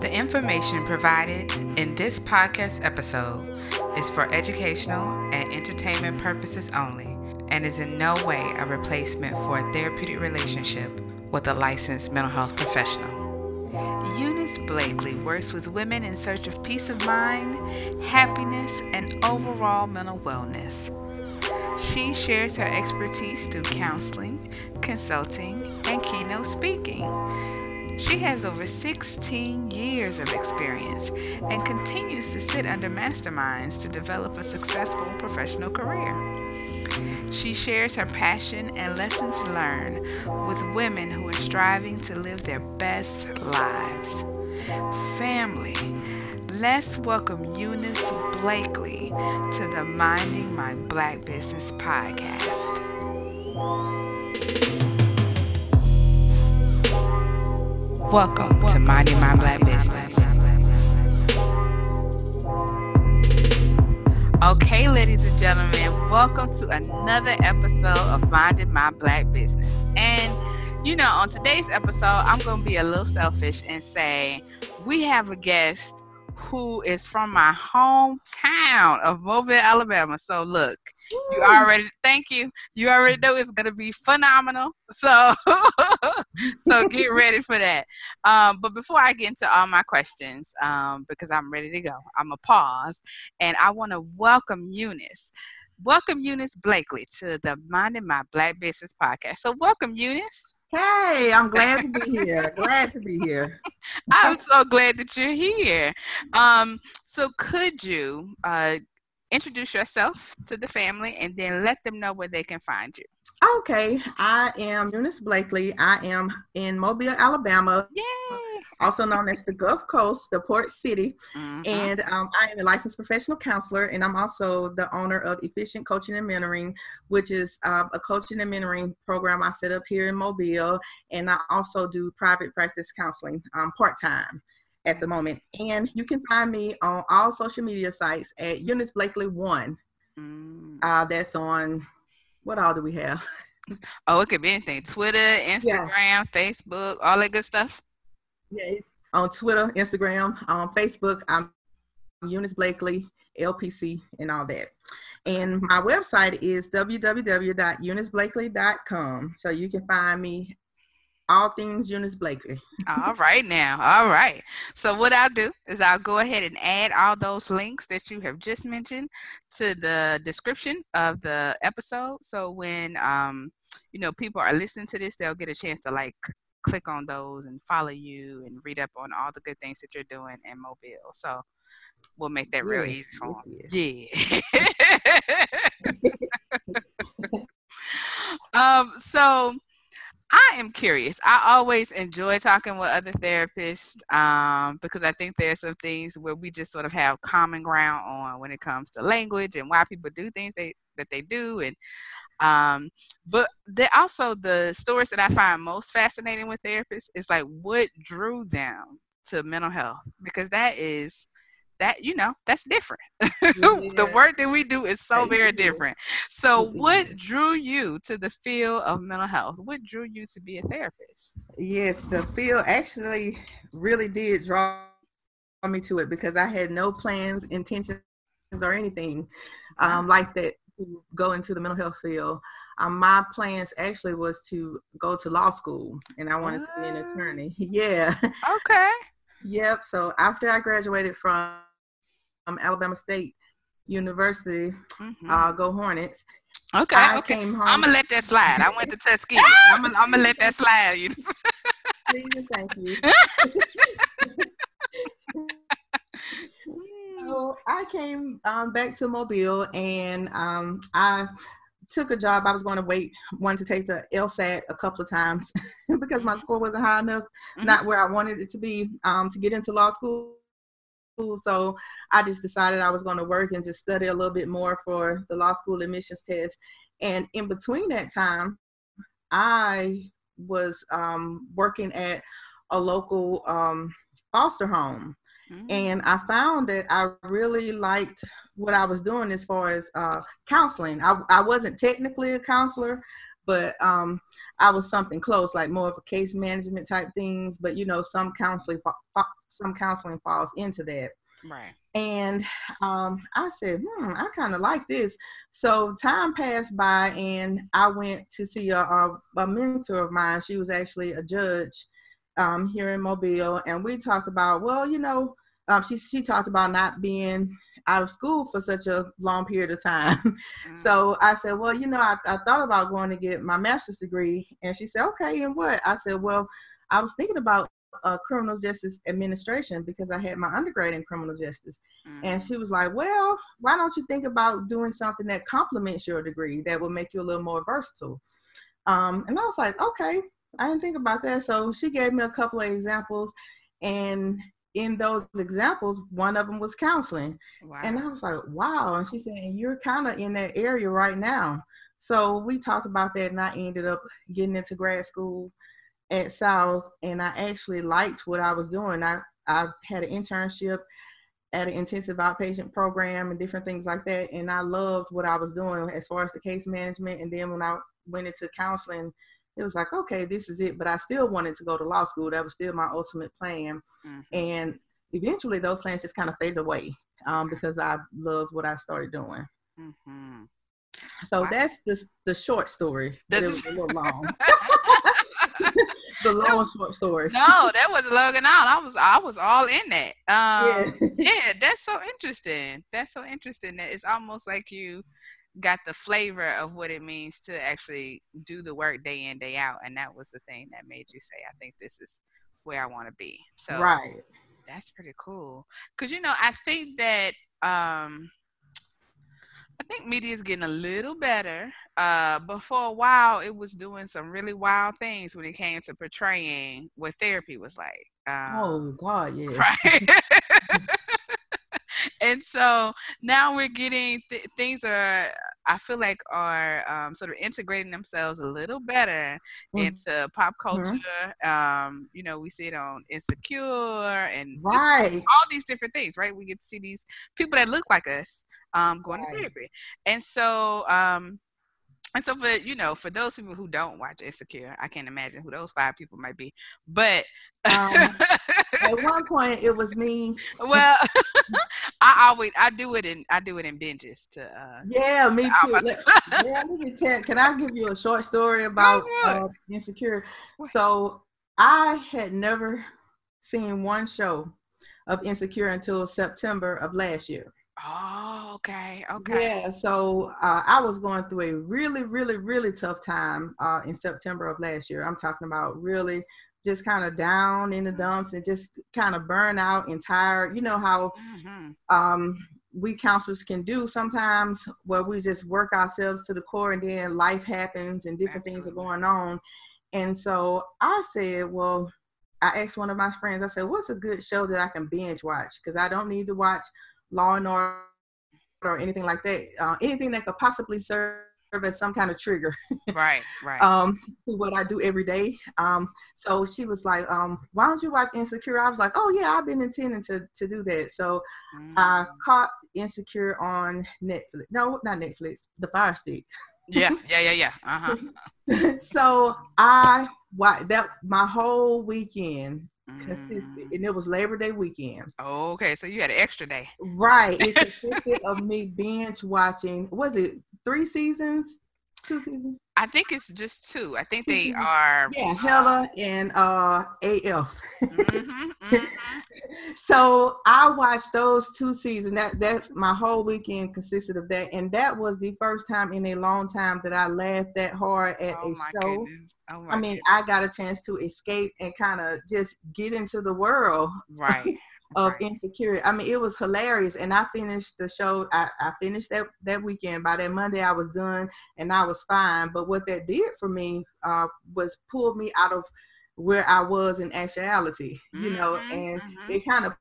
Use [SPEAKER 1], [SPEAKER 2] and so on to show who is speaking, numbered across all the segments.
[SPEAKER 1] The information provided in this podcast episode is for educational and entertainment purposes only and is in no way a replacement for a therapeutic relationship with a licensed mental health professional. Eunice Blakely works with women in search of peace of mind, happiness, and overall mental wellness. She shares her expertise through counseling, consulting, and keynote speaking. She has over 16 years of experience and continues to sit under masterminds to develop a successful professional career. She shares her passion and lessons learned with women who are striving to live their best lives. Family, let's welcome Eunice Blakely to the Minding My Black Business podcast. Welcome to Minding My Black Business. Okay, ladies and gentlemen, welcome to another episode of Minding My Black Business. And you know, on today's episode, I'm going to be a little selfish and say we have a guest who is from my hometown of Mobile, Alabama. So look, you already thank you. You already know it's gonna be phenomenal. So so get ready for that. Um, but before I get into all my questions, um, because I'm ready to go, I'm a pause and I want to welcome Eunice. Welcome Eunice Blakely to the Minding My Black Business podcast. So welcome Eunice.
[SPEAKER 2] Hey, I'm glad to be here. glad to be here.
[SPEAKER 1] I'm so glad that you're here. Um, so could you uh, introduce yourself to the family and then let them know where they can find you?
[SPEAKER 2] Okay, I am Eunice Blakely. I am in Mobile, Alabama.
[SPEAKER 1] Yay!
[SPEAKER 2] Also known as the Gulf Coast, the port city. Mm-hmm. And um, I am a licensed professional counselor, and I'm also the owner of Efficient Coaching and Mentoring, which is uh, a coaching and mentoring program I set up here in Mobile. And I also do private practice counseling um, part time at the moment. And you can find me on all social media sites at Eunice Blakely One. Mm. Uh, that's on what all do we have?
[SPEAKER 1] Oh, it could be anything. Twitter, Instagram, yeah. Facebook, all that good stuff.
[SPEAKER 2] Yeah, on Twitter, Instagram, on Facebook, I'm Eunice Blakely, LPC, and all that. And my website is www.euniceblakely.com. So you can find me all things Eunice Blakely.
[SPEAKER 1] all right now. All right. So what I'll do is I'll go ahead and add all those links that you have just mentioned to the description of the episode. So when um you know people are listening to this, they'll get a chance to like click on those and follow you and read up on all the good things that you're doing in Mobile. So we'll make that real easy for them. Yeah. um so I am curious. I always enjoy talking with other therapists um, because I think there's some things where we just sort of have common ground on when it comes to language and why people do things they, that they do. And um, but they also the stories that I find most fascinating with therapists is like what drew them to mental health because that is that you know that's different. Yeah. the work that we do is so very different. So what drew you to the field of mental health? What drew you to be a therapist?
[SPEAKER 2] Yes the field actually really did draw me to it because i had no plans intentions or anything um, like that to go into the mental health field. Um, my plans actually was to go to law school and i wanted to be an attorney. Yeah.
[SPEAKER 1] Okay.
[SPEAKER 2] Yep. So after I graduated from um, Alabama State University. Mm-hmm. Uh, go Hornets.
[SPEAKER 1] Okay, I okay. I'm gonna let that slide. I went to Tuskegee. I'm gonna, I'm gonna let that slide.
[SPEAKER 2] Please, thank you. so I came um, back to Mobile and um, I took a job. I was going to wait, wanted to take the LSAT a couple of times because my score wasn't high enough, mm-hmm. not where I wanted it to be um, to get into law school school. So I just decided I was going to work and just study a little bit more for the law school admissions test. And in between that time, I was um, working at a local um, foster home. Mm-hmm. And I found that I really liked what I was doing as far as uh, counseling. I, I wasn't technically a counselor, but um, I was something close, like more of a case management type things. But you know, some counseling, some counseling falls into that.
[SPEAKER 1] Right.
[SPEAKER 2] And um, I said, hmm, I kind of like this. So time passed by, and I went to see a, a, a mentor of mine. She was actually a judge um, here in Mobile, and we talked about, well, you know, um, she she talked about not being out of school for such a long period of time. Mm. So I said, well, you know, I, I thought about going to get my master's degree, and she said, okay, and what? I said, well, I was thinking about uh, criminal justice administration because I had my undergrad in criminal justice. Mm-hmm. And she was like, Well, why don't you think about doing something that complements your degree that will make you a little more versatile? Um, and I was like, Okay, I didn't think about that. So she gave me a couple of examples. And in those examples, one of them was counseling. Wow. And I was like, Wow. And she said, You're kind of in that area right now. So we talked about that, and I ended up getting into grad school at South, and I actually liked what I was doing. I I had an internship at an intensive outpatient program and different things like that, and I loved what I was doing as far as the case management. And then when I went into counseling, it was like, okay, this is it. But I still wanted to go to law school. That was still my ultimate plan. Mm-hmm. And eventually, those plans just kind of faded away um, because I loved what I started doing. Mm-hmm. So wow. that's the the short story. This is a little long. the long short story.
[SPEAKER 1] No, that was logging out. I was I was all in that. Um, yeah. yeah, that's so interesting. That's so interesting. That it's almost like you got the flavor of what it means to actually do the work day in day out, and that was the thing that made you say, "I think this is where I want to be." So
[SPEAKER 2] right,
[SPEAKER 1] that's pretty cool. Cause you know, I think that um, I think media is getting a little better. Uh, but for a while, it was doing some really wild things when it came to portraying what therapy was like.
[SPEAKER 2] Um, oh God, yeah.
[SPEAKER 1] Right. and so now we're getting th- things are I feel like are um, sort of integrating themselves a little better mm-hmm. into pop mm-hmm. culture. Mm-hmm. Um, you know, we see it on Insecure and
[SPEAKER 2] right.
[SPEAKER 1] all these different things, right? We get to see these people that look like us um, going right. to therapy, and so um, and so for you know for those people who don't watch insecure i can't imagine who those five people might be but um,
[SPEAKER 2] at one point it was me.
[SPEAKER 1] Well i always i do it in i do it in binges to uh
[SPEAKER 2] yeah me too. yeah, let me tell, can i give you a short story about uh, insecure? So i had never seen one show of insecure until september of last year
[SPEAKER 1] Oh, okay, okay.
[SPEAKER 2] Yeah, so uh, I was going through a really, really, really tough time uh, in September of last year. I'm talking about really just kind of down in the mm-hmm. dumps and just kind of burn out and tired. You know how mm-hmm. um, we counselors can do sometimes where we just work ourselves to the core and then life happens and different Absolutely. things are going on. And so I said, well, I asked one of my friends, I said, what's a good show that I can binge watch? Because I don't need to watch Law and Order or anything like that. Uh, anything that could possibly serve as some kind of trigger.
[SPEAKER 1] right, right.
[SPEAKER 2] um, what I do every day. Um, so she was like, um, "Why don't you watch Insecure?" I was like, "Oh yeah, I've been intending to to do that." So mm. I caught Insecure on Netflix. No, not Netflix. The Fire Stick.
[SPEAKER 1] yeah, yeah, yeah, yeah. Uh-huh.
[SPEAKER 2] so I why that my whole weekend consisted, mm. and it was Labor Day weekend.
[SPEAKER 1] Oh, okay, so you had an extra day,
[SPEAKER 2] right? It consisted of me binge watching. Was it three seasons? Two seasons?
[SPEAKER 1] I think it's just two. I think they are.
[SPEAKER 2] Yeah, Hella and uh, AF. Mm-hmm, mm-hmm. so I watched those two seasons. That that's my whole weekend consisted of that, and that was the first time in a long time that I laughed that hard at oh a show. Oh I mean, goodness. I got a chance to escape and kind of just get into the world.
[SPEAKER 1] Right.
[SPEAKER 2] Of right. insecurity. I mean, it was hilarious. And I finished the show. I, I finished that that weekend. By that Monday, I was done and I was fine. But what that did for me uh, was pulled me out of where I was in actuality, you know, mm-hmm, and mm-hmm. it kind of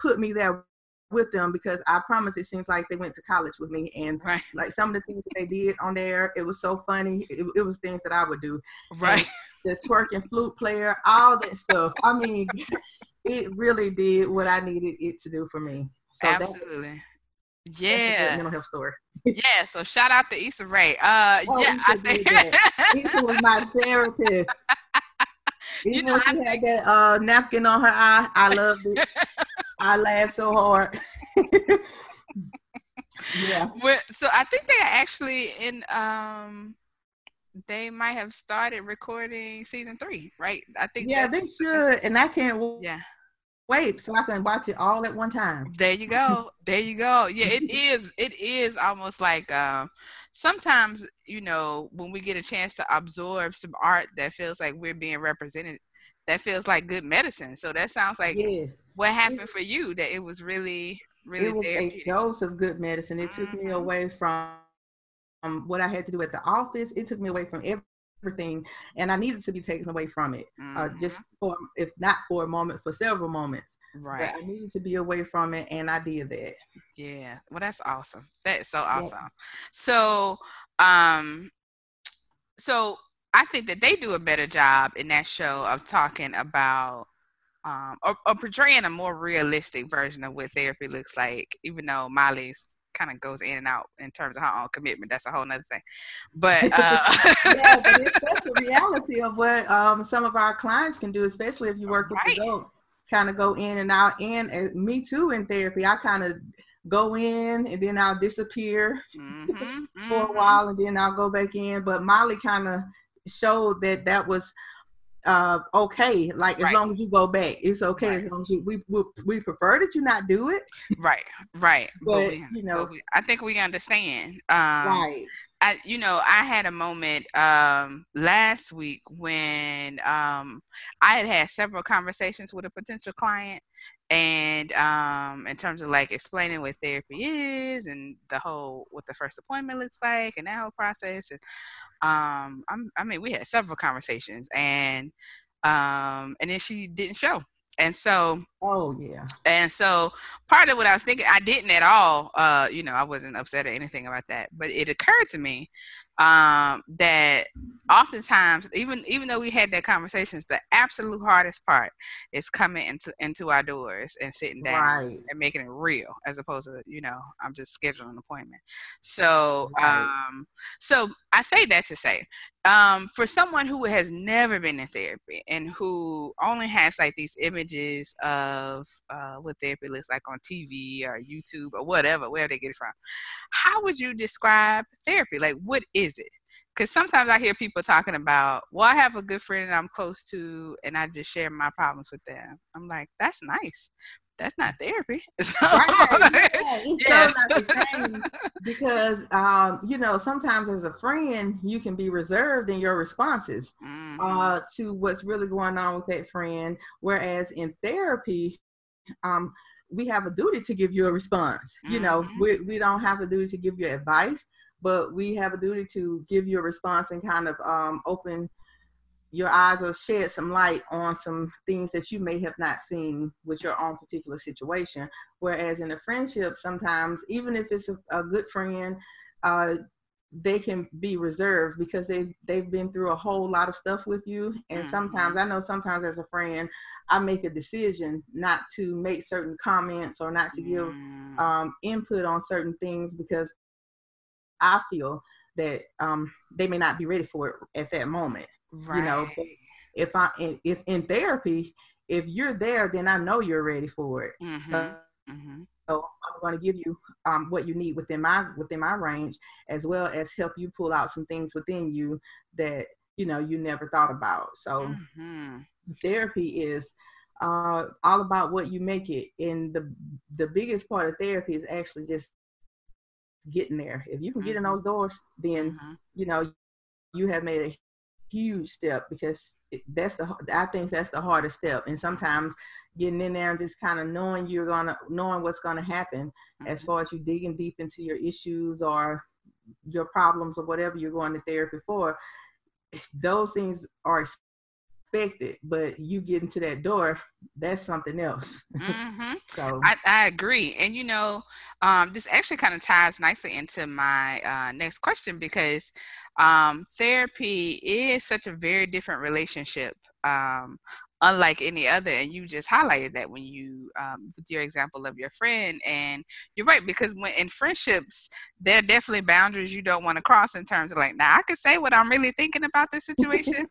[SPEAKER 2] put me there with them because I promise it seems like they went to college with me and right. like some of the things that they did on there, it was so funny. It, it was things that I would do.
[SPEAKER 1] Right.
[SPEAKER 2] The twerking flute player, all that stuff. I mean, it really did what I needed it to do for me.
[SPEAKER 1] So Absolutely. Yeah.
[SPEAKER 2] mental health story.
[SPEAKER 1] yeah. So shout out to Issa Rae. Uh, oh, yeah. I think
[SPEAKER 2] Issa was my therapist. Even you know, when she had that uh, napkin on her eye, I loved it. I laughed so hard.
[SPEAKER 1] yeah. Well, so I think they are actually in um they might have started recording season three, right? I think.
[SPEAKER 2] Yeah, they should, and I can't. Yeah. Wait, so I can watch it all at one time.
[SPEAKER 1] There you go. there you go. Yeah, it is. It is almost like um, sometimes you know when we get a chance to absorb some art that feels like we're being represented. That feels like good medicine. So that sounds like yes. what happened for you. That it was really, really. It was
[SPEAKER 2] a dose of good medicine. It mm-hmm. took me mm-hmm. away from um, what I had to do at the office. It took me away from everything, and I needed to be taken away from it. Mm-hmm. Uh, just mm-hmm. for, if not for a moment, for several moments. Right. But I needed to be away from it, and I did that.
[SPEAKER 1] Yeah. Well, that's awesome. That's so awesome. Yeah. So, um, so I think that they do a better job in that show of talking about um, or, or, portraying a more realistic version of what therapy looks like, even though Molly's kind of goes in and out in terms of her own commitment. That's a whole nother thing. But uh,
[SPEAKER 2] yeah, but it's such a reality of what um, some of our clients can do, especially if you work with right. adults. Kind of go in and out, and uh, me too in therapy. I kind of go in and then I'll disappear mm-hmm, mm-hmm. for a mm-hmm. while, and then I'll go back in. But Molly kind of showed that that was uh okay like as right. long as you go back it's okay right. as long as you we, we, we prefer that you not do it
[SPEAKER 1] right right
[SPEAKER 2] but, but we, you know
[SPEAKER 1] we, i think we understand um right I, you know, I had a moment um, last week when um, I had had several conversations with a potential client, and um, in terms of like explaining what therapy is and the whole what the first appointment looks like and that whole process. And um, i mean, we had several conversations, and um, and then she didn't show. And so,
[SPEAKER 2] oh yeah.
[SPEAKER 1] And so, part of what I was thinking, I didn't at all. Uh, you know, I wasn't upset or anything about that. But it occurred to me um, that oftentimes, even even though we had that conversations, the absolute hardest part is coming into into our doors and sitting down right. and making it real, as opposed to you know, I'm just scheduling an appointment. So, right. um, so I say that to say, um, for someone who has never been in therapy and who only has like these images of uh, what therapy looks like on TV or YouTube or whatever, where they get it from, how would you describe therapy? Like, what is it? Because sometimes I hear people talking about, well, I have a good friend that I'm close to, and I just share my problems with them. I'm like, that's nice, that's not therapy. So,
[SPEAKER 2] right. yeah, it's yeah. so not the same because um, you know sometimes as a friend you can be reserved in your responses mm-hmm. uh, to what's really going on with that friend, whereas in therapy. Um, we have a duty to give you a response. Mm-hmm. You know, mm-hmm. we, we don't have a duty to give you advice, but we have a duty to give you a response and kind of um, open your eyes or shed some light on some things that you may have not seen with your own particular situation. Whereas in a friendship, sometimes, even if it's a, a good friend, uh, they can be reserved because they they've been through a whole lot of stuff with you and mm-hmm. sometimes i know sometimes as a friend i make a decision not to make certain comments or not to give mm. um, input on certain things because i feel that um, they may not be ready for it at that moment Right. You know, if I if in therapy, if you're there, then I know you're ready for it. Mm-hmm. So, mm-hmm. so, I'm going to give you um, what you need within my within my range, as well as help you pull out some things within you that you know you never thought about. So mm-hmm. therapy is uh, all about what you make it, and the the biggest part of therapy is actually just getting there. If you can get in mm-hmm. those doors, then mm-hmm. you know you have made a huge step because that's the I think that's the hardest step. And sometimes getting in there and just kind of knowing you're gonna knowing what's gonna happen mm-hmm. as far as you digging deep into your issues or your problems or whatever you're going to therapy for, those things are expected, but you get into that door, that's something else. Mm-hmm.
[SPEAKER 1] so I, I, agree. And you know, um, this actually kind of ties nicely into my uh, next question because um, therapy is such a very different relationship um, unlike any other. And you just highlighted that when you, um, with your example of your friend. And you're right, because when in friendships, there are definitely boundaries you don't want to cross in terms of like, now I can say what I'm really thinking about this situation.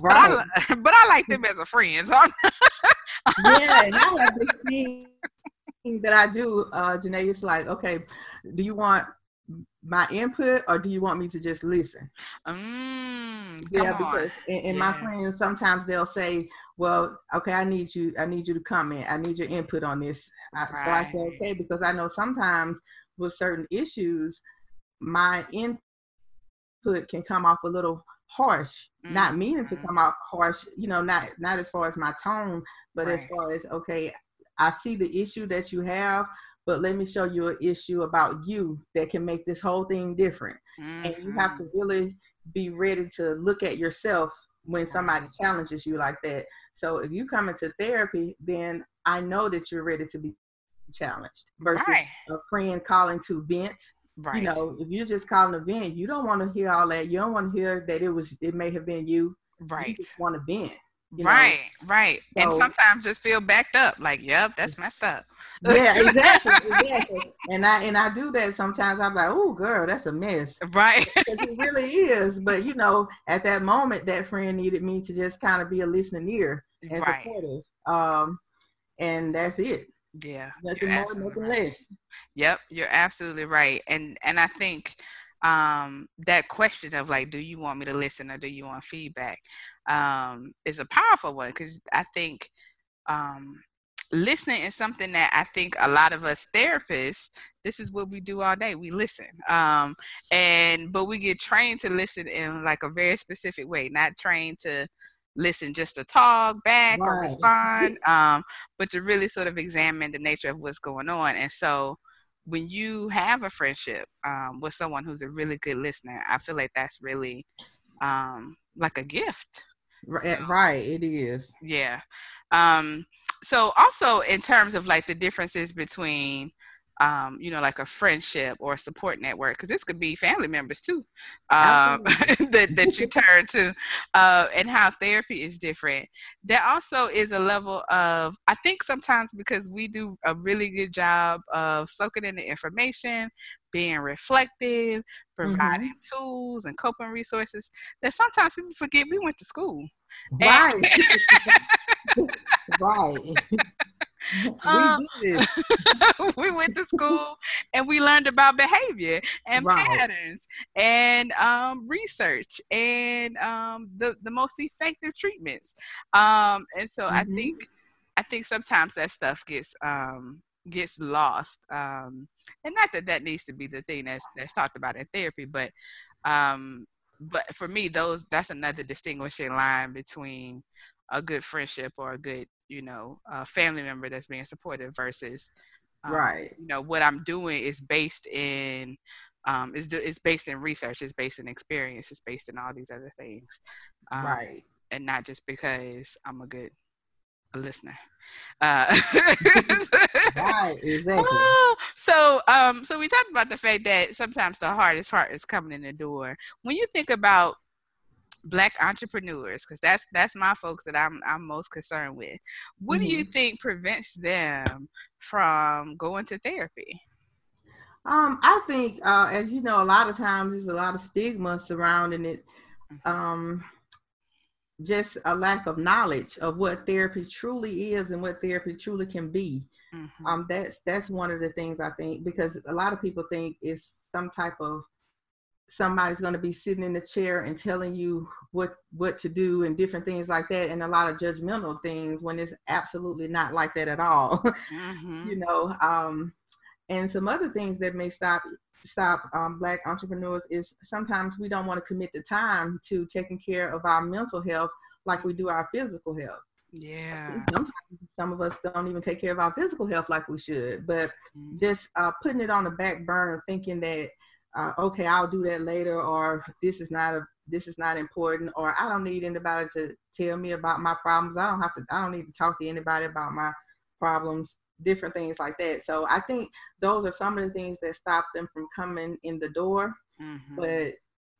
[SPEAKER 1] right. But I, but I like them as a friend. So
[SPEAKER 2] yeah, and I have this thing that I do, uh, Janae. It's like, okay, do you want my input or do you want me to just listen?
[SPEAKER 1] Mm,
[SPEAKER 2] yeah, because in, my friends sometimes they'll say, "Well, okay, I need you. I need you to comment. I need your input on this." Right. So I say, "Okay," because I know sometimes with certain issues, my input can come off a little harsh, mm-hmm. not meaning to mm-hmm. come off harsh. You know, not not as far as my tone, but right. as far as okay, I see the issue that you have, but let me show you an issue about you that can make this whole thing different. Mm-hmm. And you have mm-hmm. to really be ready to look at yourself when uh-huh. somebody challenges you like that. So if you come into therapy, then I know that you're ready to be challenged versus right. a friend calling to vent. Right. You know, if you're just calling to vent, you don't want to hear all that. You don't want to hear that it was it may have been you.
[SPEAKER 1] Right. You
[SPEAKER 2] just want to vent.
[SPEAKER 1] Right, know? right. So, and sometimes just feel backed up, like, yep, that's messed up.
[SPEAKER 2] yeah, exactly, exactly. And I and I do that sometimes. I'm like, oh, girl, that's a mess.
[SPEAKER 1] Right.
[SPEAKER 2] it really is. But you know, at that moment, that friend needed me to just kind of be a listening ear and right. supportive. Um, and that's it.
[SPEAKER 1] Yeah.
[SPEAKER 2] Nothing more, nothing right. less.
[SPEAKER 1] Yep, you're absolutely right. And and I think um, that question of like, do you want me to listen or do you want feedback, um, is a powerful one because I think um, listening is something that I think a lot of us therapists, this is what we do all day. We listen. Um, and but we get trained to listen in like a very specific way, not trained to listen just to talk back right. or respond, um, but to really sort of examine the nature of what's going on. And so when you have a friendship um, with someone who's a really good listener, I feel like that's really um, like a gift.
[SPEAKER 2] Right, so, right, it is.
[SPEAKER 1] Yeah. Um, so also in terms of like the differences between um, you know, like a friendship or a support network, because this could be family members too, um, that, that you turn to, uh, and how therapy is different. There also is a level of, I think sometimes because we do a really good job of soaking in the information, being reflective, providing mm-hmm. tools and coping resources, that sometimes people forget we went to school.
[SPEAKER 2] Right. right.
[SPEAKER 1] Um, we went to school and we learned about behavior and right. patterns and um, research and um, the the most effective treatments. Um, and so mm-hmm. I think I think sometimes that stuff gets um, gets lost. Um, and not that that needs to be the thing that's that's talked about in therapy, but um, but for me, those that's another distinguishing line between a good friendship or a good you know a family member that's being supportive versus
[SPEAKER 2] um, right.
[SPEAKER 1] you know what i'm doing is based in um is is based in research it's based in experience it's based in all these other things.
[SPEAKER 2] Um, right.
[SPEAKER 1] and not just because i'm a good listener. Uh
[SPEAKER 2] right exactly.
[SPEAKER 1] So um so we talked about the fact that sometimes the hardest part is coming in the door. When you think about black entrepreneurs because that's that's my folks that I'm I'm most concerned with. What mm-hmm. do you mm-hmm. think prevents them from going to therapy?
[SPEAKER 2] Um, I think uh, as you know, a lot of times there's a lot of stigma surrounding it. Mm-hmm. Um, just a lack of knowledge of what therapy truly is and what therapy truly can be. Mm-hmm. Um, that's that's one of the things I think because a lot of people think it's some type of somebody's going to be sitting in the chair and telling you what what to do and different things like that and a lot of judgmental things when it's absolutely not like that at all mm-hmm. you know um, and some other things that may stop stop um, black entrepreneurs is sometimes we don't want to commit the time to taking care of our mental health like we do our physical health
[SPEAKER 1] yeah
[SPEAKER 2] sometimes some of us don't even take care of our physical health like we should but mm-hmm. just uh, putting it on the back burner thinking that uh, okay, I'll do that later, or this is not a this is not important, or I don't need anybody to tell me about my problems. I don't have to. I don't need to talk to anybody about my problems. Different things like that. So I think those are some of the things that stop them from coming in the door. Mm-hmm. But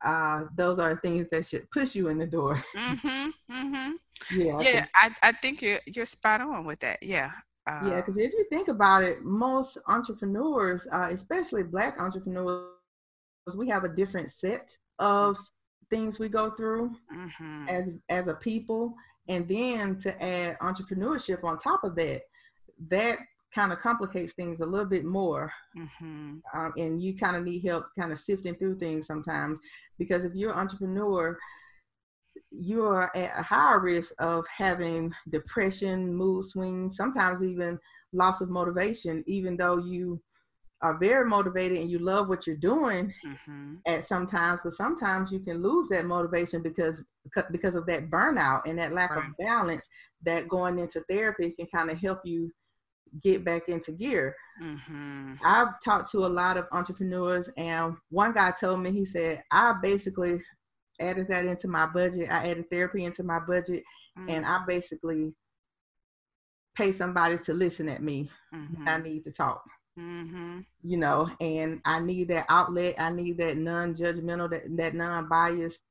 [SPEAKER 2] uh, those are things that should push you in the door.
[SPEAKER 1] Mm-hmm. Mm-hmm.
[SPEAKER 2] yeah.
[SPEAKER 1] Yeah, I, I think you're you're spot on with that. Yeah.
[SPEAKER 2] Yeah,
[SPEAKER 1] Uh,
[SPEAKER 2] because if you think about it, most entrepreneurs, uh, especially Black entrepreneurs, we have a different set of things we go through
[SPEAKER 1] mhm.
[SPEAKER 2] as as a people, and then to add entrepreneurship on top of that, that kind of complicates things a little bit more.
[SPEAKER 1] Mhm.
[SPEAKER 2] um, and you kind of need help kind of sifting through things sometimes because if you're an entrepreneur you are at a higher risk of having depression mood swings sometimes even loss of motivation even though you are very motivated and you love what you're doing
[SPEAKER 1] Mhm.
[SPEAKER 2] at sometimes but sometimes you can lose that motivation because because of that burnout and that lack
[SPEAKER 1] Right.
[SPEAKER 2] of balance that going into therapy can kind of help you get back into gear
[SPEAKER 1] Mhm.
[SPEAKER 2] I've talked to a lot of entrepreneurs, and one guy told me, he said, I basically added that into my budget. I added therapy into my budget, and I basically pay somebody to listen at me. when I
[SPEAKER 1] Mhm.
[SPEAKER 2] need to talk,
[SPEAKER 1] Mhm.
[SPEAKER 2] you know, and I need that outlet. I need that non judgmental, that, that non biased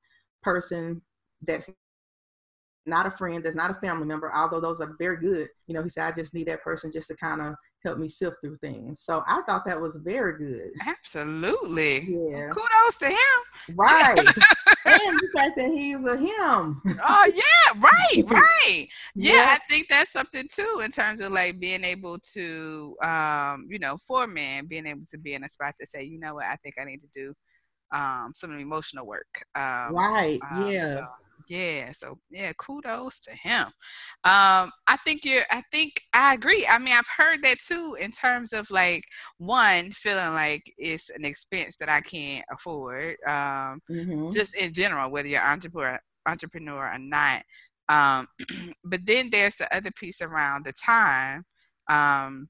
[SPEAKER 2] person that's not a friend, that's not a family member, although those are very good. You know, he said, I just need that person just to kind of help me sift through things. So I thought that was very good.
[SPEAKER 1] Absolutely.
[SPEAKER 2] Yeah.
[SPEAKER 1] Kudos to him.
[SPEAKER 2] Right. and the fact that he's a him.
[SPEAKER 1] Oh yeah, right, right. Yeah,
[SPEAKER 2] Yeah.
[SPEAKER 1] I think that's something too in terms of like being able to um, you know, for men, being able to be in a spot to say, you know what, I think I need to do um some emotional work. Um
[SPEAKER 2] Right.
[SPEAKER 1] um,
[SPEAKER 2] yeah.
[SPEAKER 1] so, yeah. So yeah, kudos to him. Um, I think you're. I think I agree. I mean, I've heard that too in terms of like one feeling like it's an expense that I can't afford. Um,
[SPEAKER 2] hmm
[SPEAKER 1] just in general, whether you're entrepreneur entrepreneur or not. Um, but then there's the other piece around the time. Um,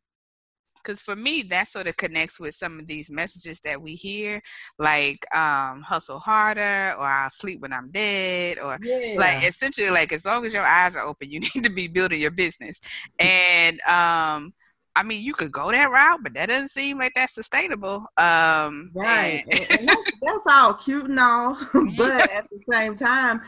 [SPEAKER 1] because for me that sort of connects with some of these messages that we hear like um hustle harder or i'll sleep when i'm dead or
[SPEAKER 2] Yeah.
[SPEAKER 1] like essentially like as long as your eyes are open you need to be building your business and um i mean you could go that route but that doesn't seem like that's sustainable um
[SPEAKER 2] right.
[SPEAKER 1] and-
[SPEAKER 2] And, and that's, that's all cute and all, but at the same time,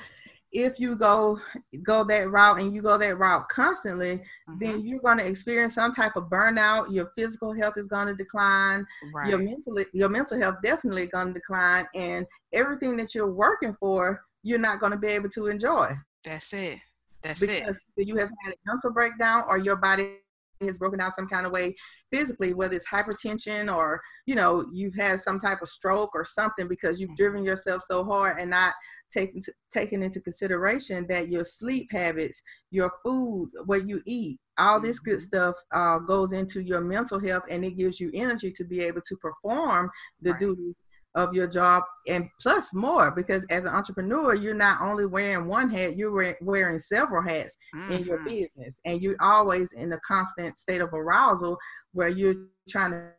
[SPEAKER 2] if you go go that route and you go that route constantly, then
[SPEAKER 1] Mhm,
[SPEAKER 2] you're going to experience some type of burnout. Your physical health is going to decline.
[SPEAKER 1] right.
[SPEAKER 2] Your mental your mental health definitely going to decline, and everything that you're working for, you're not going to be able to enjoy.
[SPEAKER 1] that's it that's it
[SPEAKER 2] you have had a mental breakdown or your body has broken down some kind of way physically, whether it's hypertension or you know you've had some type of stroke or something because you've driven yourself so hard and not taking taking into consideration that your sleep habits, your food, what you eat, all this good
[SPEAKER 1] Mhm.
[SPEAKER 2] stuff uh, goes into your mental health and it gives you energy to be able to perform the
[SPEAKER 1] Right.
[SPEAKER 2] duties of your job and plus more because as an entrepreneur you're not only wearing one hat you're wearing several hats in your
[SPEAKER 1] Mhm.
[SPEAKER 2] business and you're always in a constant state of arousal where you're trying to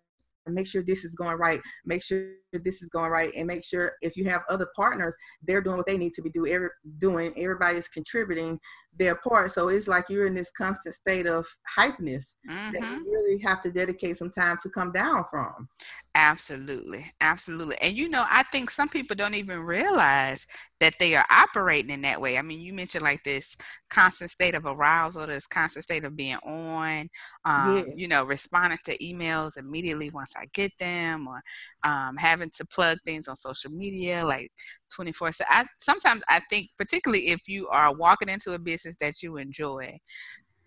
[SPEAKER 2] make sure this is going right make sure this is going right and make sure if you have other partners they're doing what they need to be do every, doing everybody's contributing their part so it's like you're in this constant state of hypeness that
[SPEAKER 1] Mhm.
[SPEAKER 2] you really have to dedicate some time to come down from
[SPEAKER 1] Absolutely, absolutely. And you know, I think some people don't even realize that they are operating in that way. I mean, you mentioned like this constant state of arousal, this constant state of being on, um,
[SPEAKER 2] Yeah.
[SPEAKER 1] you know, responding to emails immediately once I get them, or um, having to plug things on social media like 24 so I sometimes I think particularly if you are walking into a business that you enjoy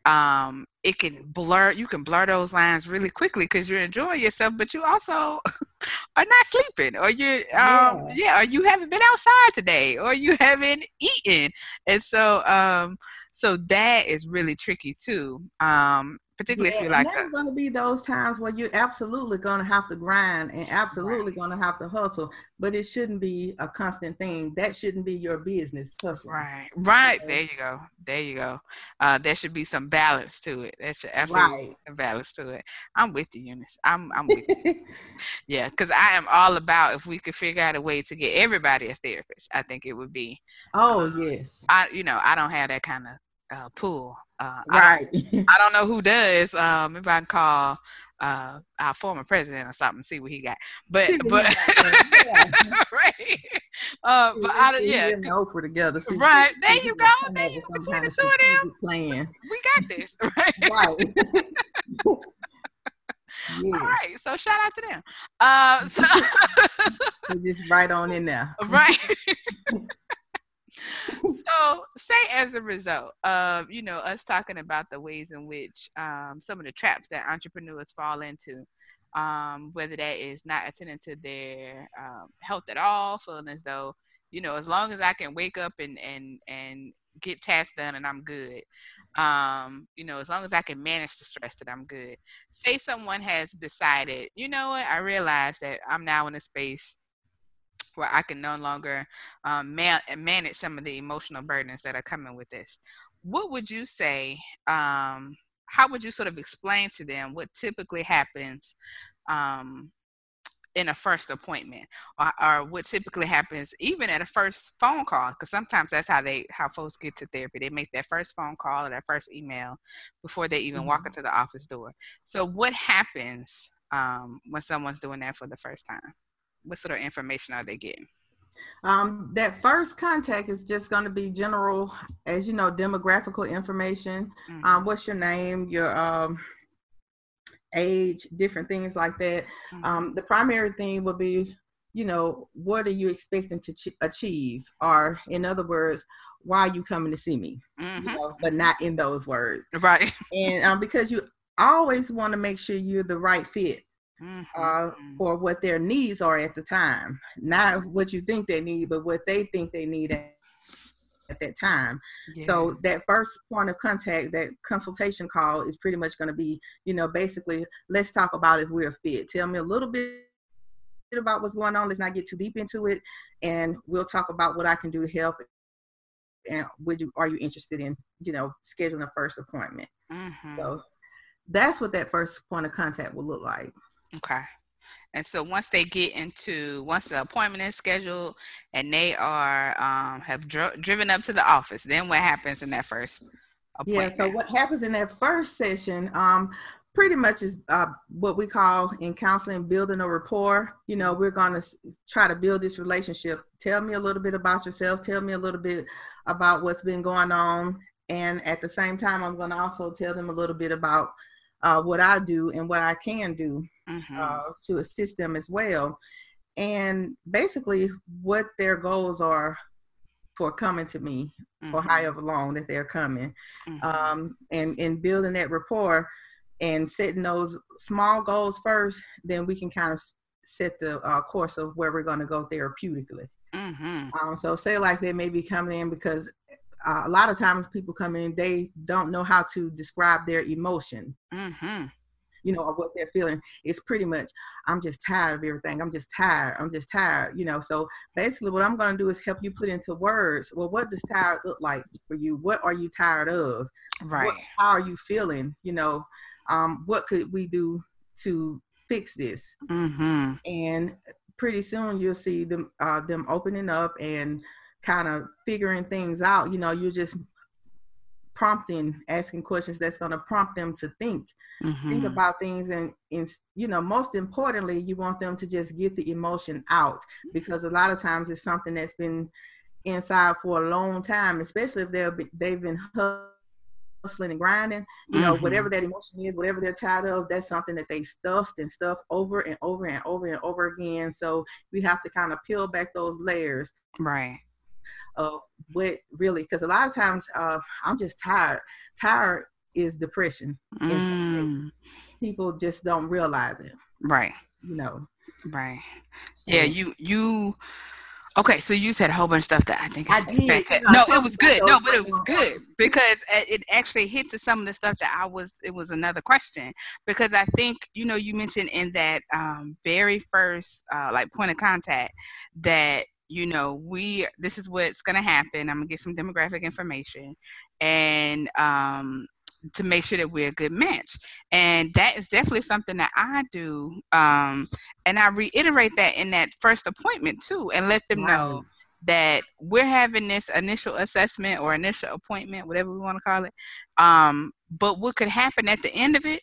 [SPEAKER 1] um it can blur you can blur those lines really quickly because you're enjoying yourself but you also are not sleeping or you um
[SPEAKER 2] Yeah.
[SPEAKER 1] yeah or you haven't been outside today or you haven't eaten and so um so that is really tricky too um particularly if you're
[SPEAKER 2] and
[SPEAKER 1] like
[SPEAKER 2] there's
[SPEAKER 1] a,
[SPEAKER 2] going to be those times where you're absolutely going to have to grind and absolutely going to have to hustle, but it shouldn't be a constant thing. That shouldn't be your business hustle.
[SPEAKER 1] right right
[SPEAKER 2] So-
[SPEAKER 1] there you go there you go uh there should be some balance to it there should absolutely
[SPEAKER 2] Right.
[SPEAKER 1] balance to it i'm with you eunice i'm i'm with you Yeah, because I am all about if we could figure out a way to get everybody a therapist. I think it would be.
[SPEAKER 2] oh yes,
[SPEAKER 1] I, you know, I don't have that kind of uh, pull. Uh, I,
[SPEAKER 2] right.
[SPEAKER 1] don't, I don't know who does. Um, if I can call uh, our former president or something, see what he got. But but right. Uh, but out of yeah,
[SPEAKER 2] Oprah together.
[SPEAKER 1] See, right there you go. There you go between the two of them. Plan. We got this. Right. right. Yes. All right, so shout out to them. Uh, so
[SPEAKER 2] just right on in there,
[SPEAKER 1] right? so say as a result of you know us talking about the ways in which um, some of the traps that entrepreneurs fall into um, whether that is not attending to their um, health at all feeling as though you know as long as i can wake up and and and get tasks done and i'm good um you know as long as i can manage the stress that i'm good. Say someone has decided you know what? I realize that i'm now in a space where I can no longer um, man- manage some of the emotional burdens that are coming with this. What would you say? Um, how would you sort of explain to them what typically happens um, in a first appointment, or, or, what typically happens even at a first phone call? Because sometimes that's how they how folks get to therapy. They make that first phone call or that first email before they even mm-hmm. walk into the office door. So, what happens um, when someone's doing that for the first time? What sort of information are they getting?
[SPEAKER 2] Um, that first contact is just going to be general, as you know, demographical information. Mm-hmm. Um, what's your name, your um, age, different things like that. Mm-hmm. Um, the primary thing will be, you know, what are you expecting to ch- achieve? Or, in other words, why are you coming to see me? Mm-hmm. You know, but not in those words.
[SPEAKER 1] Right.
[SPEAKER 2] And um, because you always want to make sure you're the right fit mm-hmm. uh, for what their needs are at the time. Not what you think they need, but what they think they need at, at that time. Yeah. So that first point of contact, that consultation call is pretty much going to be, you know, basically, let's talk about if we're fit. Tell me a little bit about what's going on. Let's not get too deep into it, and we'll talk about what I can do to help. And would you are you interested in you know scheduling a first appointment? Mm-hmm. So that's what that first point of contact will look like.
[SPEAKER 1] Okay. And so once they get into once the appointment is scheduled and they are um, have dr- driven up to the office, then what happens in that first appointment?
[SPEAKER 2] Yeah. So what happens in that first session? Um, pretty much is uh, what we call in counseling building a rapport. You know, we're going to try to build this relationship. Tell me a little bit about yourself. Tell me a little bit about what's been going on. And at the same time, I'm going to also tell them a little bit about uh, what I do and what I can do mm-hmm. uh, to assist them as well. And basically, what their goals are for coming to me mm-hmm. for however long that they're coming, mm-hmm. um, and and building that rapport and setting those small goals first, then we can kind of set the uh, course of where we're going to go therapeutically. Mm-hmm. Um, so say like they may be coming in because uh, a lot of times people come in, they don't know how to describe their emotion. Mm-hmm. You know, or what they're feeling. It's pretty much, I'm just tired of everything. I'm just tired. I'm just tired. You know, so basically, what I'm going to do is help you put into words. Well, what does tired look like for you? What are you tired of?
[SPEAKER 1] Right.
[SPEAKER 2] What, how are you feeling? You know, um, what could we do to fix this? Mm-hmm. And pretty soon you'll see them uh, them opening up and kind of figuring things out. You know, you're just prompting, asking questions that's going to prompt them to think, mm-hmm. think about things, and, and you know, most importantly, you want them to just get the emotion out because a lot of times it's something that's been inside for a long time, especially if they're they've been hustling and grinding. You know, mm-hmm. whatever that emotion is, whatever they're tired of, that's something that they stuffed and stuffed over and over and over and over again. So we have to kind of peel back those layers.
[SPEAKER 1] Right
[SPEAKER 2] of what really because a lot of times uh, i'm just tired. Tired is depression mm. people just don't realize it.
[SPEAKER 1] Right.
[SPEAKER 2] You know?
[SPEAKER 1] Right. So, yeah you you okay so you said a whole bunch of stuff that i think
[SPEAKER 2] i did
[SPEAKER 1] no it was good. no but it was good because it actually hit to some of the stuff that i was it was another question. Because i think you know you mentioned in that um, very first uh, like point of contact that you know, we this is what's going to happen. I'm going to get some demographic information and um, to make sure that we're a good match. And that is definitely something that I do. Um, and I reiterate that in that first appointment too, and let them know that we're having this initial assessment or initial appointment, whatever we want to call it. Um, but what could happen at the end of it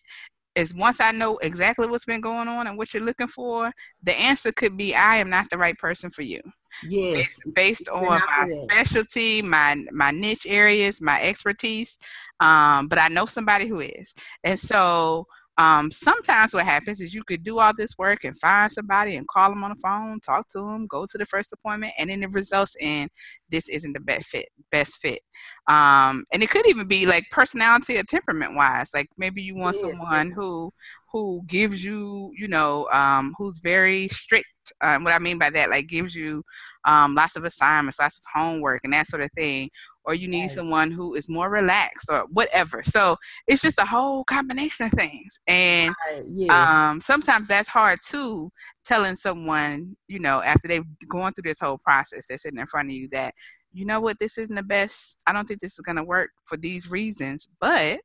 [SPEAKER 1] is once I know exactly what's been going on and what you're looking for, the answer could be I am not the right person for you.
[SPEAKER 2] Yes.
[SPEAKER 1] Based, based on my specialty, my my niche areas, my expertise. Um, but I know somebody who is. And so um, sometimes what happens is you could do all this work and find somebody and call them on the phone, talk to them, go to the first appointment, and then it results in this isn't the best fit. Best fit, um, and it could even be like personality or temperament wise. Like maybe you want someone who who gives you, you know, um, who's very strict. Um, what I mean by that, like gives you um, lots of assignments, lots of homework, and that sort of thing or you need right. someone who is more relaxed or whatever. So it's just a whole combination of things. And right. yeah. um, sometimes that's hard too, telling someone, you know, after they've gone through this whole process, they're sitting in front of you that, you know what, this isn't the best. I don't think this is going to work for these reasons, but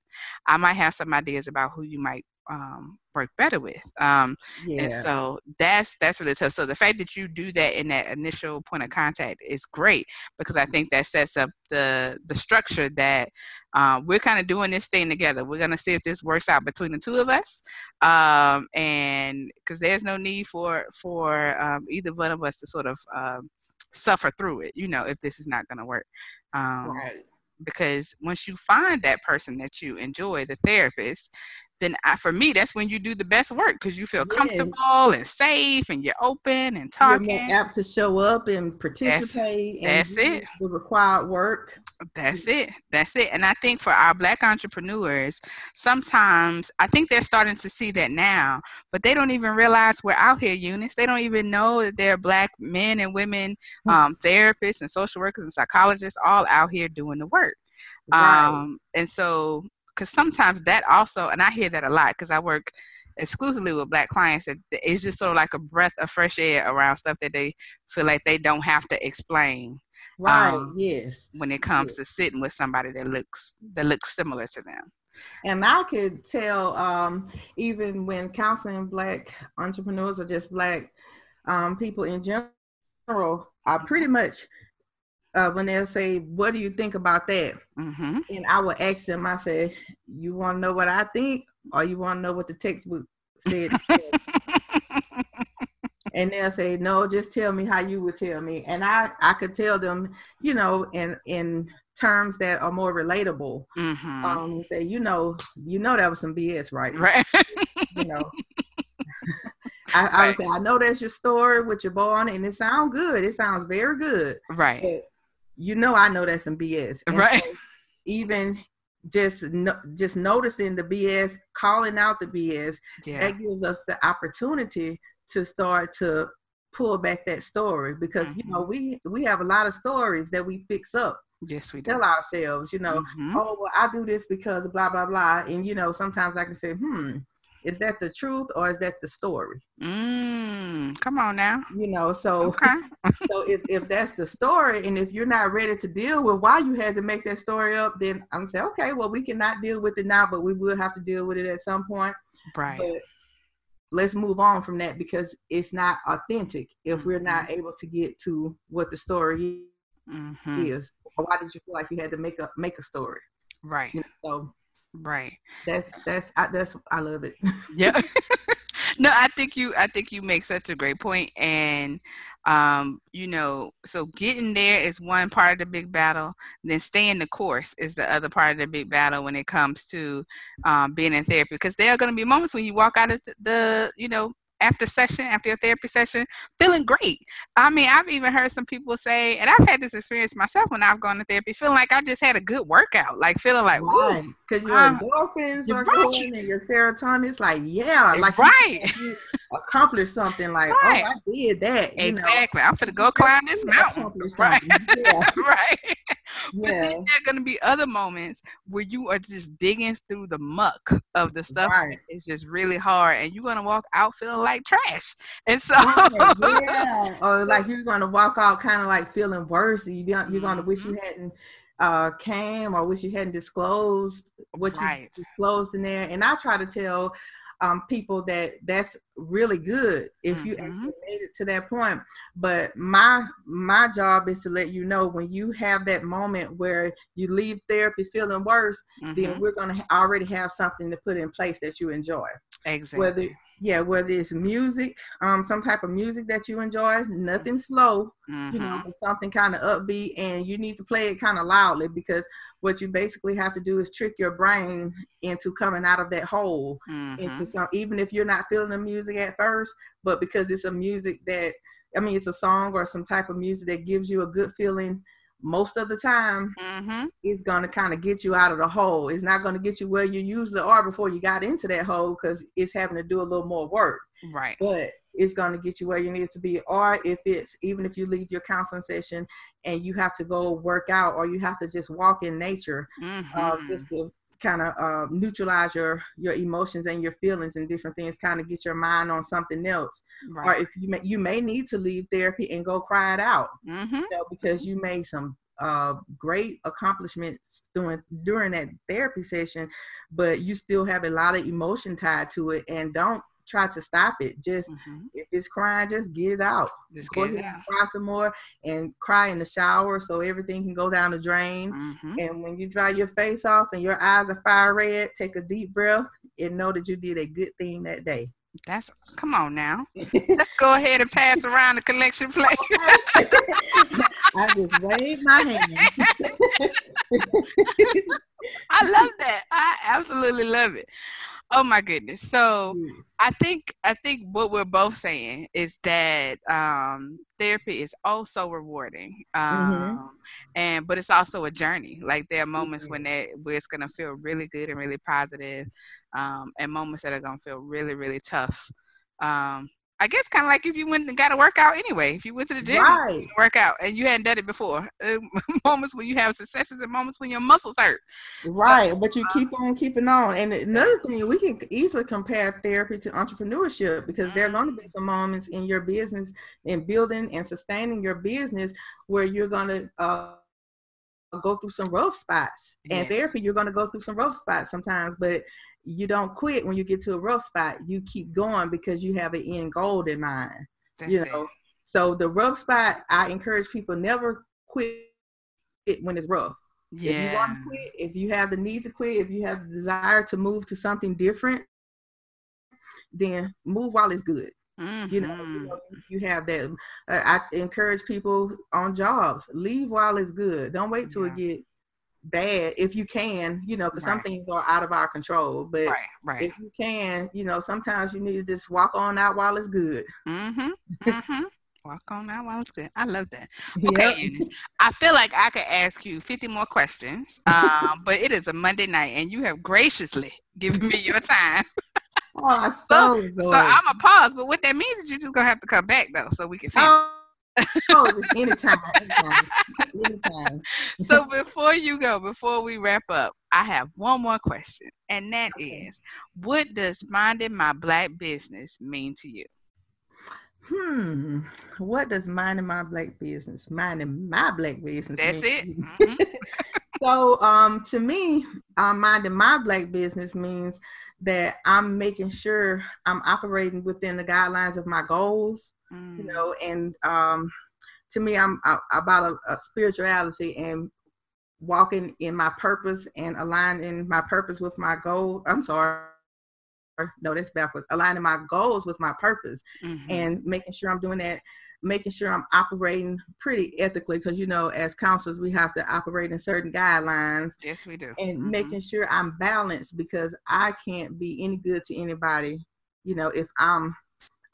[SPEAKER 1] I might have some ideas about who you might um, work better with. Um, yeah. And so that's that's really tough. So the fact that you do that in that initial point of contact is great because I think that sets up the the structure that uh, we're kind of doing this thing together. We're gonna see if this works out between the two of us, um, and because there's no need for for um, either one of us to sort of um, suffer through it. You know, if this is not gonna work. Um, right because once you find that person that you enjoy, the therapist, then I, for me, that's when you do the best work because you feel yes. comfortable and safe and you're open and talking.
[SPEAKER 2] You're more apt to show up and participate.
[SPEAKER 1] That's,
[SPEAKER 2] and
[SPEAKER 1] that's it.
[SPEAKER 2] The required work.
[SPEAKER 1] That's it. That's it. And I think for our black entrepreneurs, sometimes I think they're starting to see that now, but they don't even realize we're out here, Eunice. They don't even know that there are black men and women, hmm. um, therapists and social workers and psychologists all out here doing the work. Right. Um, and so because sometimes that also, and I hear that a lot because I work exclusively with black clients that it's just sort of like a breath of fresh air around stuff that they feel like they don't have to explain
[SPEAKER 2] right um, yes
[SPEAKER 1] when it comes yes. to sitting with somebody that looks that looks similar to them
[SPEAKER 2] and i could tell um, even when counseling black entrepreneurs or just black um, people in general i pretty much uh, when they'll say, "What do you think about that?" Mm-hmm. and I will ask them, I say, "You want to know what I think, or you want to know what the textbook said?" and they'll say, "No, just tell me how you would tell me," and I I could tell them, you know, in in terms that are more relatable. Mm-hmm. Um, say, you know, you know that was some BS, right?
[SPEAKER 1] Right.
[SPEAKER 2] you know. I, I, would say, I know that's your story with your boy on it, and it sounds good. It sounds very good.
[SPEAKER 1] Right
[SPEAKER 2] you know I know that's some BS.
[SPEAKER 1] And right. So
[SPEAKER 2] even just no, just noticing the BS, calling out the BS, yeah. that gives us the opportunity to start to pull back that story because mm-hmm. you know mm-hmm. we we have a lot of stories that we fix up.
[SPEAKER 1] Yes, we do.
[SPEAKER 2] Tell ourselves, you know, mm-hmm. oh well, I do this because blah blah blah, and you know sometimes I can say, hmm, is that the truth or is that the story?
[SPEAKER 1] Mm, come on now.
[SPEAKER 2] You know, so okay. so if, if that's the story and if you're not ready to deal with why you had to make that story up, then I'm say, okay, well, we cannot deal with it now, but we will have to deal with it at some point.
[SPEAKER 1] Right. But
[SPEAKER 2] let's move on from that because it's not authentic if we're not mm-hmm. able to get to what the story mm-hmm. is. Why did you feel like you had to make a make a story?
[SPEAKER 1] Right.
[SPEAKER 2] You know, so
[SPEAKER 1] Right.
[SPEAKER 2] That's that's I, that's I love it.
[SPEAKER 1] yeah. no, I think you I think you make such a great point and um you know so getting there is one part of the big battle then staying the course is the other part of the big battle when it comes to um, being in therapy because there are going to be moments when you walk out of the, the you know after session, after your therapy session, feeling great. I mean, I've even heard some people say, and I've had this experience myself when I've gone to therapy, feeling like I just had a good workout, like feeling like,
[SPEAKER 2] right. because your um, endorphins are right. going and your serotonin. It's like, yeah, like
[SPEAKER 1] right.
[SPEAKER 2] You, accomplished something. Like, oh, right. oh, I did that.
[SPEAKER 1] exactly. Know? I'm gonna go climb this mountain. Right. Yeah. right. But then there are going to be other moments where you are just digging through the muck of the stuff. Right. It's just really hard, and you're going to walk out feeling like trash. And so,
[SPEAKER 2] yeah, or like you're going to walk out kind of like feeling worse. You you're going to mm-hmm. wish you mm-hmm. hadn't uh, came or wish you hadn't disclosed what right. you disclosed in there. And I try to tell um, people that that's really good if mm-hmm. you actually made it to that point. But my my job is to let you know when you have that moment where you leave therapy feeling worse, mm-hmm. then we're gonna already have something to put in place that you enjoy.
[SPEAKER 1] Exactly.
[SPEAKER 2] Whether yeah, whether it's music, um, some type of music that you enjoy, nothing slow, mm-hmm. you know, mm-hmm. something kind of upbeat, and you need to play it kind of loudly because what you basically have to do is trick your brain into coming out of that hole mm-hmm. into some, even if you're not feeling the music at first, but because it's a music that, I mean, it's a song or some type of music that gives you a good feeling most of the time mm-hmm. it's going to kind of get you out of the hole it's not going to get you where you usually are before you got into that hole because it's having to do a little more work
[SPEAKER 1] right
[SPEAKER 2] but it's going to get you where you need to be or if it's even if you leave your counseling session and you have to go work out or you have to just walk in nature uh, mm-hmm. uh, just to kind of uh, neutralize your your emotions and your feelings and different things kind of get your mind on something else right. or if you may you may need to leave therapy and go cry it out mm-hmm. you know, because you made some uh, great accomplishments during during that therapy session but you still have a lot of emotion tied to it and don't try to stop it. Just mm-hmm. if it's crying, just get it out. Just go ahead and cry some more and cry in the shower so everything can go down the drain. Mm-hmm. And when you dry your face off and your eyes are fire red, take a deep breath and know that you did a good thing that day.
[SPEAKER 1] That's come on now. Let's go ahead and pass around the collection plate.
[SPEAKER 2] I just waved my hand.
[SPEAKER 1] I love that. I absolutely love it. Oh my goodness. So I think I think what we're both saying is that um, therapy is also rewarding, mm-hmm. um, mm-hmm. and but it's also a journey. Like there are moments mm-hmm. when that where it's gonna feel really good and really positive, um, and moments that are gonna feel really really tough. Um, I guess kind of like if you went and got a workout anyway. If you went to the gym, right. work out, and you hadn't done it before. Uh, moments when you have successes and moments when your muscles hurt.
[SPEAKER 2] Right, so, but you uh, keep on keeping on. And another thing, we can easily compare therapy to entrepreneurship because mm-hmm. there are going to be some moments in your business in building and sustaining your business where you're going to. Uh, go through some rough spots yes. and therapy you're going to go through some rough spots sometimes but you don't quit when you get to a rough spot. You keep going because you have an end goal in mind. That's you know. It. So the rough spot, I encourage people never quit when it's rough. Yeah. If you want to quit, if you have the need to quit, if you have the desire to move to something different, then move while it's good. Mm-hmm. You, know, you, know, you have that. Uh, I encourage people on jobs leave while it's good. Don't wait till yeah. it get bad if you can, you know, because right. some things are out of our control. But right, right. if you can, you know, sometimes you need to just walk on out while it's good.
[SPEAKER 1] Mm-hmm. Mm-hmm. walk on out while it's good. I love that. Okay, yep. I feel like I could ask you 50 more questions, um, but it is a Monday night and you have graciously given me your time.
[SPEAKER 2] Oh, so,
[SPEAKER 1] so, so I'm a pause, but what that means is you're just gonna have to come back though, so we can. Finish. Oh
[SPEAKER 2] oh, anytime, anytime, anytime.
[SPEAKER 1] so before you go, before we wrap up, I have one more question, and that okay. is, what does minding my black business mean to you?
[SPEAKER 2] Hmm. What does minding my black business, minding my black business?
[SPEAKER 1] That's it. Mm-hmm.
[SPEAKER 2] so, um, to me, um, minding my black business means that I'm making sure I'm operating within the guidelines of my goals mm. you know, and um, to me, I'm uh, about a, a spirituality and walking in my purpose and aligning my purpose with my goal. I'm sorry. No, that's backwards. Aligning my goals with my purpose mm-hmm. and making sure I'm doing that making sure I'm operating pretty ethically because you know as counselors we have to operate in certain guidelines.
[SPEAKER 1] Yes, we do.
[SPEAKER 2] And mm-hmm. making sure I'm balanced because I can't be any good to anybody, you know, if I'm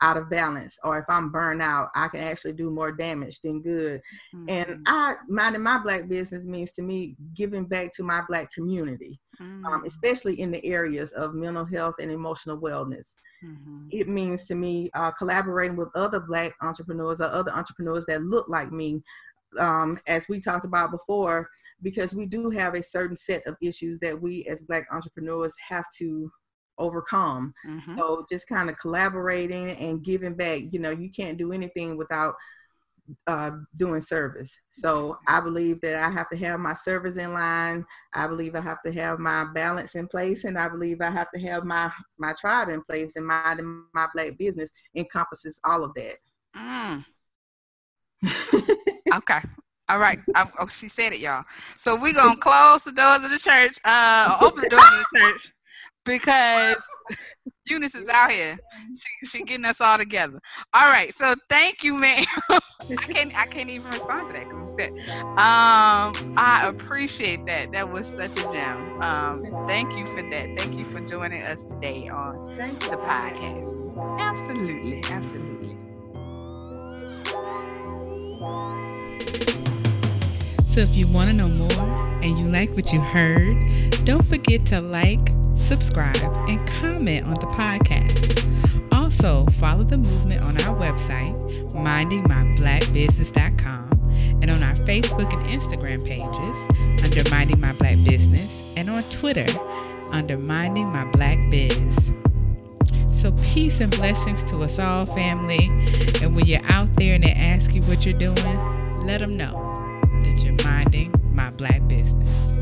[SPEAKER 2] out of balance or if I'm burned out, I can actually do more damage than good. Mm-hmm. And I minding my black business means to me giving back to my black community, um, mm-hmm. um, especially in the areas of mental health and emotional wellness. Mm-hmm. It means to me uh, collaborating with other black entrepreneurs or other entrepreneurs that look like me um, as we talked about before, because we do have a certain set of issues that we as Black entrepreneurs have to overcome. Mm-hmm. So just kind of collaborating and giving back. You know, you can't do anything without uh, doing service. So I believe that I have to have my service in line. I believe I have to have my balance in place, and I believe I have to have my my tribe in place. And my my black business encompasses all of that.
[SPEAKER 1] Mm. okay. All right. I, oh, she said it, y'all. So we're gonna close the doors of the church, uh, open the doors of the church because Eunice is out here. She, she getting us all together. All right. So thank you, man. I can't I can't even respond to that because good. Um, I appreciate that. That was such a gem. Um, thank you for that. Thank you for joining us today on the podcast. Absolutely, absolutely. So if you want to know more and you like what you heard, don't forget to like, subscribe, and comment on the podcast. Also, follow the movement on our website, mindingmyblackbusiness.com, and on our Facebook and Instagram pages under Minding My Black Business, and on Twitter under Minding My Black Biz. So, peace and blessings to us all, family. And when you're out there and they ask you what you're doing, let them know that you're minding my black business.